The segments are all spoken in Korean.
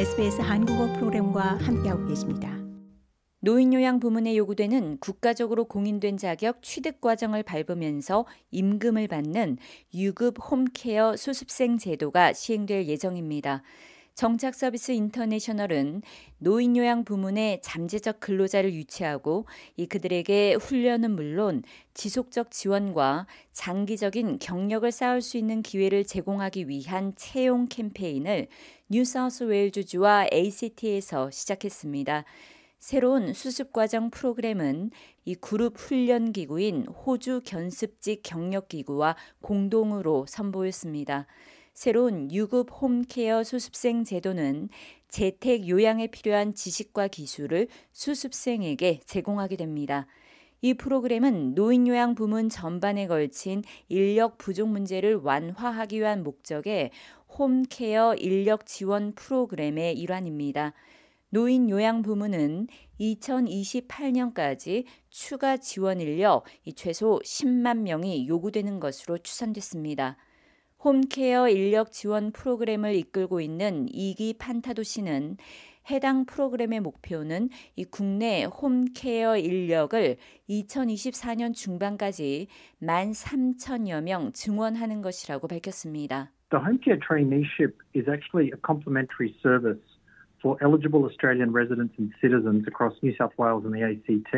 SBS 한국어 프로그램과 함께하고 계십니다. 노인요양 부문에 요구되는 국가적으로 공인된 자격 취득 과정을 밟으면서 임금을 받는 유급 홈케어 수습생 제도가 시행될 예정입니다. 정착 서비스 인터내셔널은 노인 요양 부문의 잠재적 근로자를 유치하고 이 그들에게 훈련은 물론 지속적 지원과 장기적인 경력을 쌓을 수 있는 기회를 제공하기 위한 채용 캠페인을 뉴사우스 웨일주주와 ACT에서 시작했습니다. 새로운 수습 과정 프로그램은 이 그룹 훈련 기구인 호주 견습직 경력 기구와 공동으로 선보였습니다. 새로운 유급 홈케어 수습생 제도는 재택 요양에 필요한 지식과 기술을 수습생에게 제공하게 됩니다. 이 프로그램은 노인 요양 부문 전반에 걸친 인력 부족 문제를 완화하기 위한 목적의 홈케어 인력 지원 프로그램의 일환입니다. 노인 요양 부문은 2028년까지 추가 지원 인력 최소 10만 명이 요구되는 것으로 추산됐습니다. 홈케어 인력 지원 프로그램을 이끌고 있는 이기 판타도 씨는 해당 프로그램의 목표는 이 국내 홈케어 인력을 2024년 중반까지 13,000여 명 증원하는 것이라고 밝혔습니다. The home care traineeship is actually a complementary service for eligible Australian residents and citizens across New South Wales and the ACT,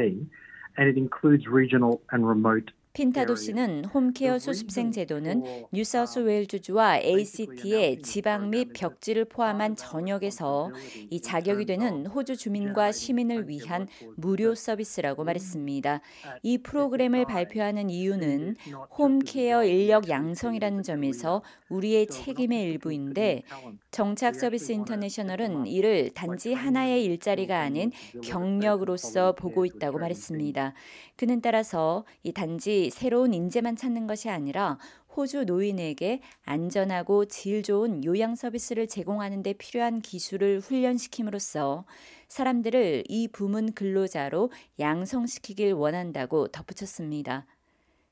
and it includes regional and remote 핀타도 씨는 홈케어 수습생 제도는 뉴사우스웨일주주와 ACT의 지방 및 벽지를 포함한 전역에서 이 자격이 되는 호주 주민과 시민을 위한 무료 서비스라고 말했습니다. 이 프로그램을 발표하는 이유는 홈케어 인력 양성이라는 점에서 우리의 책임의 일부인데 정착 서비스 인터내셔널은 이를 단지 하나의 일자리가 아닌 경력으로서 보고 있다고 말했습니다. 그는 따라서 이 단지 새로운 인재만 찾는 것이 아니라 호주 노인에게 안전하고 질 좋은 요양 서비스를 제공하는 데 필요한 기술을 훈련시킴으로써 사람들을 이 부문 근로자로 양성시키길 원한다고 덧붙였습니다.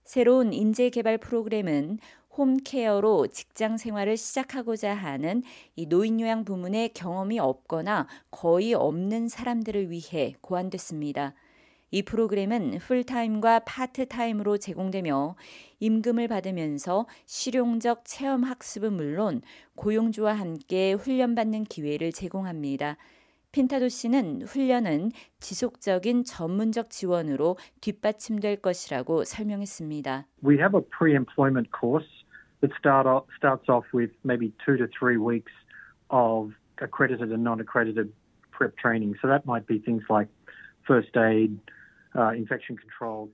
새로운 인재 개발 프로그램은 홈케어로 직장 생활을 시작하고자 하는 이 노인 요양 부문의 경험이 없거나 거의 없는 사람들을 위해 고안됐습니다. 이 프로그램은 풀타임과 파트타임으로 제공되며 임금을 받으면서 실용적 체험 학습은 물론 고용주와 함께 훈련받는 기회를 제공합니다. 핀타도 씨는 훈련은 지속적인 전문적 지원으로 뒷받침될 것이라고 설명했습니다. We have a pre-employment course that start off, starts off with maybe two to three weeks of accredited and non-accredited prep training. So that might be things like first aid,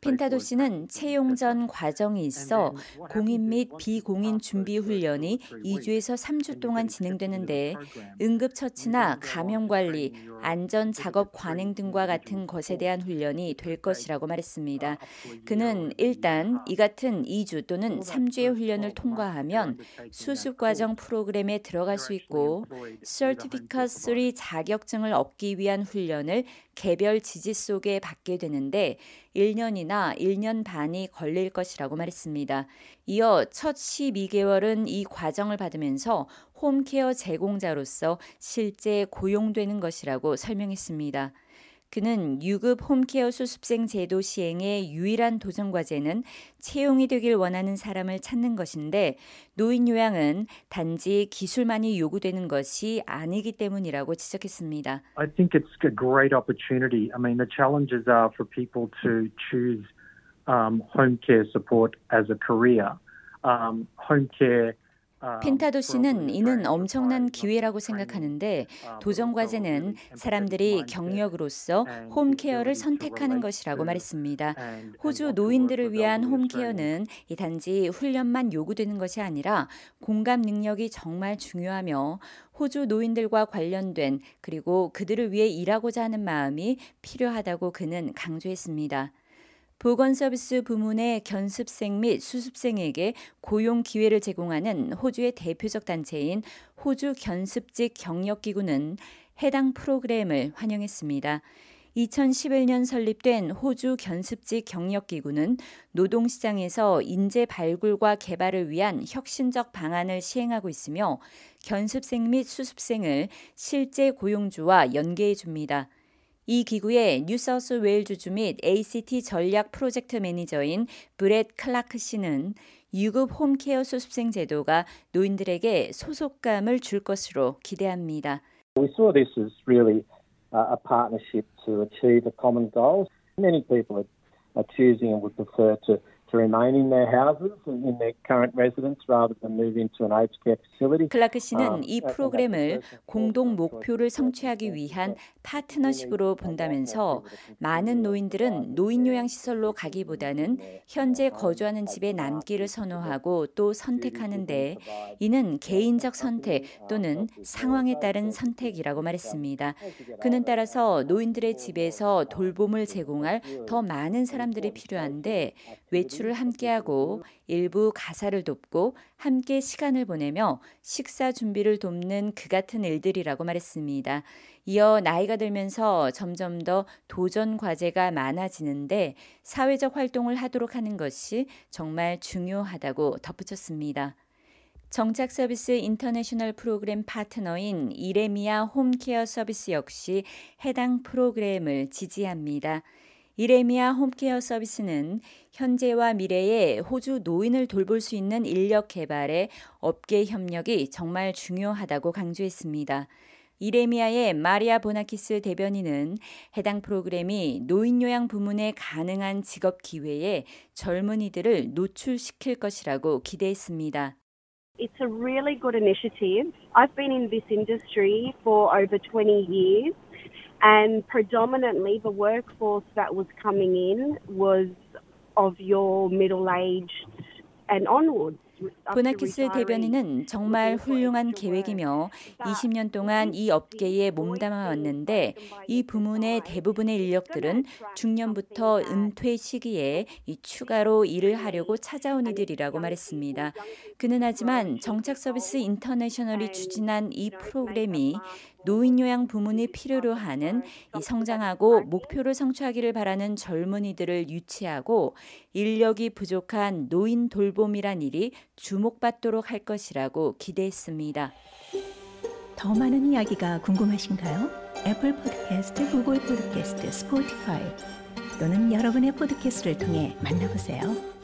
핀타도 씨는 채용 전 과정이 있어 공인 및 비공인 준비 훈련이 2주에서 3주 동안 진행되는데 응급처치나 감염 관리, 안전 작업 관행 등과 같은 것에 대한 훈련이 될 것이라고 말했습니다. 그는 일단 이 같은 2주 또는 3주의 훈련을 통과하면 수습 과정 프로그램에 들어갈 수 있고 Certificate 3 자격증을 얻기 위한 훈련을 개별 지지 속에 받게 되는데 1년이나 1년 반이 걸릴 것이라고 말했습니다. 이어 첫 12개월은 이 과정을 받으면서 홈케어 제공자로서 실제 고용되는 것이라고 설명했습니다. 그는 유급 홈케어 수습생 제도 시행의 유일한 도전 과제는 채용이 되길 원하는 사람을 찾는 것인데 노인 요양은 단지 기술만이 요구되는 것이 아니기 때문이라고 지적했습니다. I think it's a great opportunity. I mean, the challenges are for people to choose um, home care support as a career. Um, home care 펜타도 씨는 이는 엄청난 기회라고 생각하는데 도전 과제는 사람들이 경력으로서 홈케어를 선택하는 것이라고 말했습니다. 호주 노인들을 위한 홈케어는 단지 훈련만 요구되는 것이 아니라 공감 능력이 정말 중요하며 호주 노인들과 관련된 그리고 그들을 위해 일하고자 하는 마음이 필요하다고 그는 강조했습니다. 보건서비스 부문의 견습생 및 수습생에게 고용 기회를 제공하는 호주의 대표적 단체인 호주 견습직 경력기구는 해당 프로그램을 환영했습니다. 2011년 설립된 호주 견습직 경력기구는 노동시장에서 인재 발굴과 개발을 위한 혁신적 방안을 시행하고 있으며 견습생 및 수습생을 실제 고용주와 연계해 줍니다. 이 기구의 뉴사우스 웨일주주 및 ACT 전략 프로젝트 매니저인 브렛 클라크 씨는 유급 홈케어 수습생 제도가 노인들에게 소속감을 줄 것으로 기대합니다. We saw this as really a partnership to achieve a common goal. Many people are, are choosing and would prefer to to remain in their houses in their current residence rather than move into an aged care facility. 클라크 씨는 이 프로그램을 공동 목표를 성취하기 위한 파트너십으로 본다면서 많은 노인들은 노인 요양 시설로 가기보다는 현재 거주하는 집에 남기를 선호하고 또 선택하는데 이는 개인적 선택 또는 상황에 따른 선택이라고 말했습니다. 그는 따라서 노인들의 집에서 돌봄을 제공할 더 많은 사람들이 필요한데 외출 을 함께하고 일부 가사를 돕고 함께 시간을 보내며 식사 준비를 돕는 그 같은 일들이라고 말했습니다. 이어 나이가 들면서 점점 더 도전 과제가 많아지는데 사회적 활동을 하도록 하는 것이 정말 중요하다고 덧붙였습니다. 정착 서비스 인터내셔널 프로그램 파트너인 이레미아 홈케어 서비스 역시 해당 프로그램을 지지합니다. 이레미아 홈케어 서비스는 현재와 미래의 호주 노인을 돌볼 수 있는 인력 개발에 업계 협력이 정말 중요하다고 강조했습니다. 이레미아의 마리아 보나키스 대변인은 해당 프로그램이 노인 요양 부문에 가능한 직업 기회에 젊은이들을 노출시킬 것이라고 기대했습니다. It's a really good initiative. I've been in this industry for over 20 years. And predominantly the workforce that was coming in was of your middle aged and onwards. 보나키스 대변인은 정말 훌륭한 계획이며 20년 동안 이 업계에 몸담아 왔는데 이 부문의 대부분의 인력들은 중년부터 은퇴 시기에 이 추가로 일을 하려고 찾아온 이들이라고 말했습니다. 그는 하지만 정착 서비스 인터내셔널이 추진한 이 프로그램이 노인 요양 부문이 필요로 하는 이 성장하고 목표를 성취하기를 바라는 젊은이들을 유치하고 인력이 부족한 노인 돌봄이란 일이 주목받도록 할 것이라고 기대했습니다. 더 많은 이야기가 궁금하신가요? 애플 포드캐스트, 구글 포드캐스트, 스포티파이 또는 여러분의 포드캐스트를 통해 만나보세요.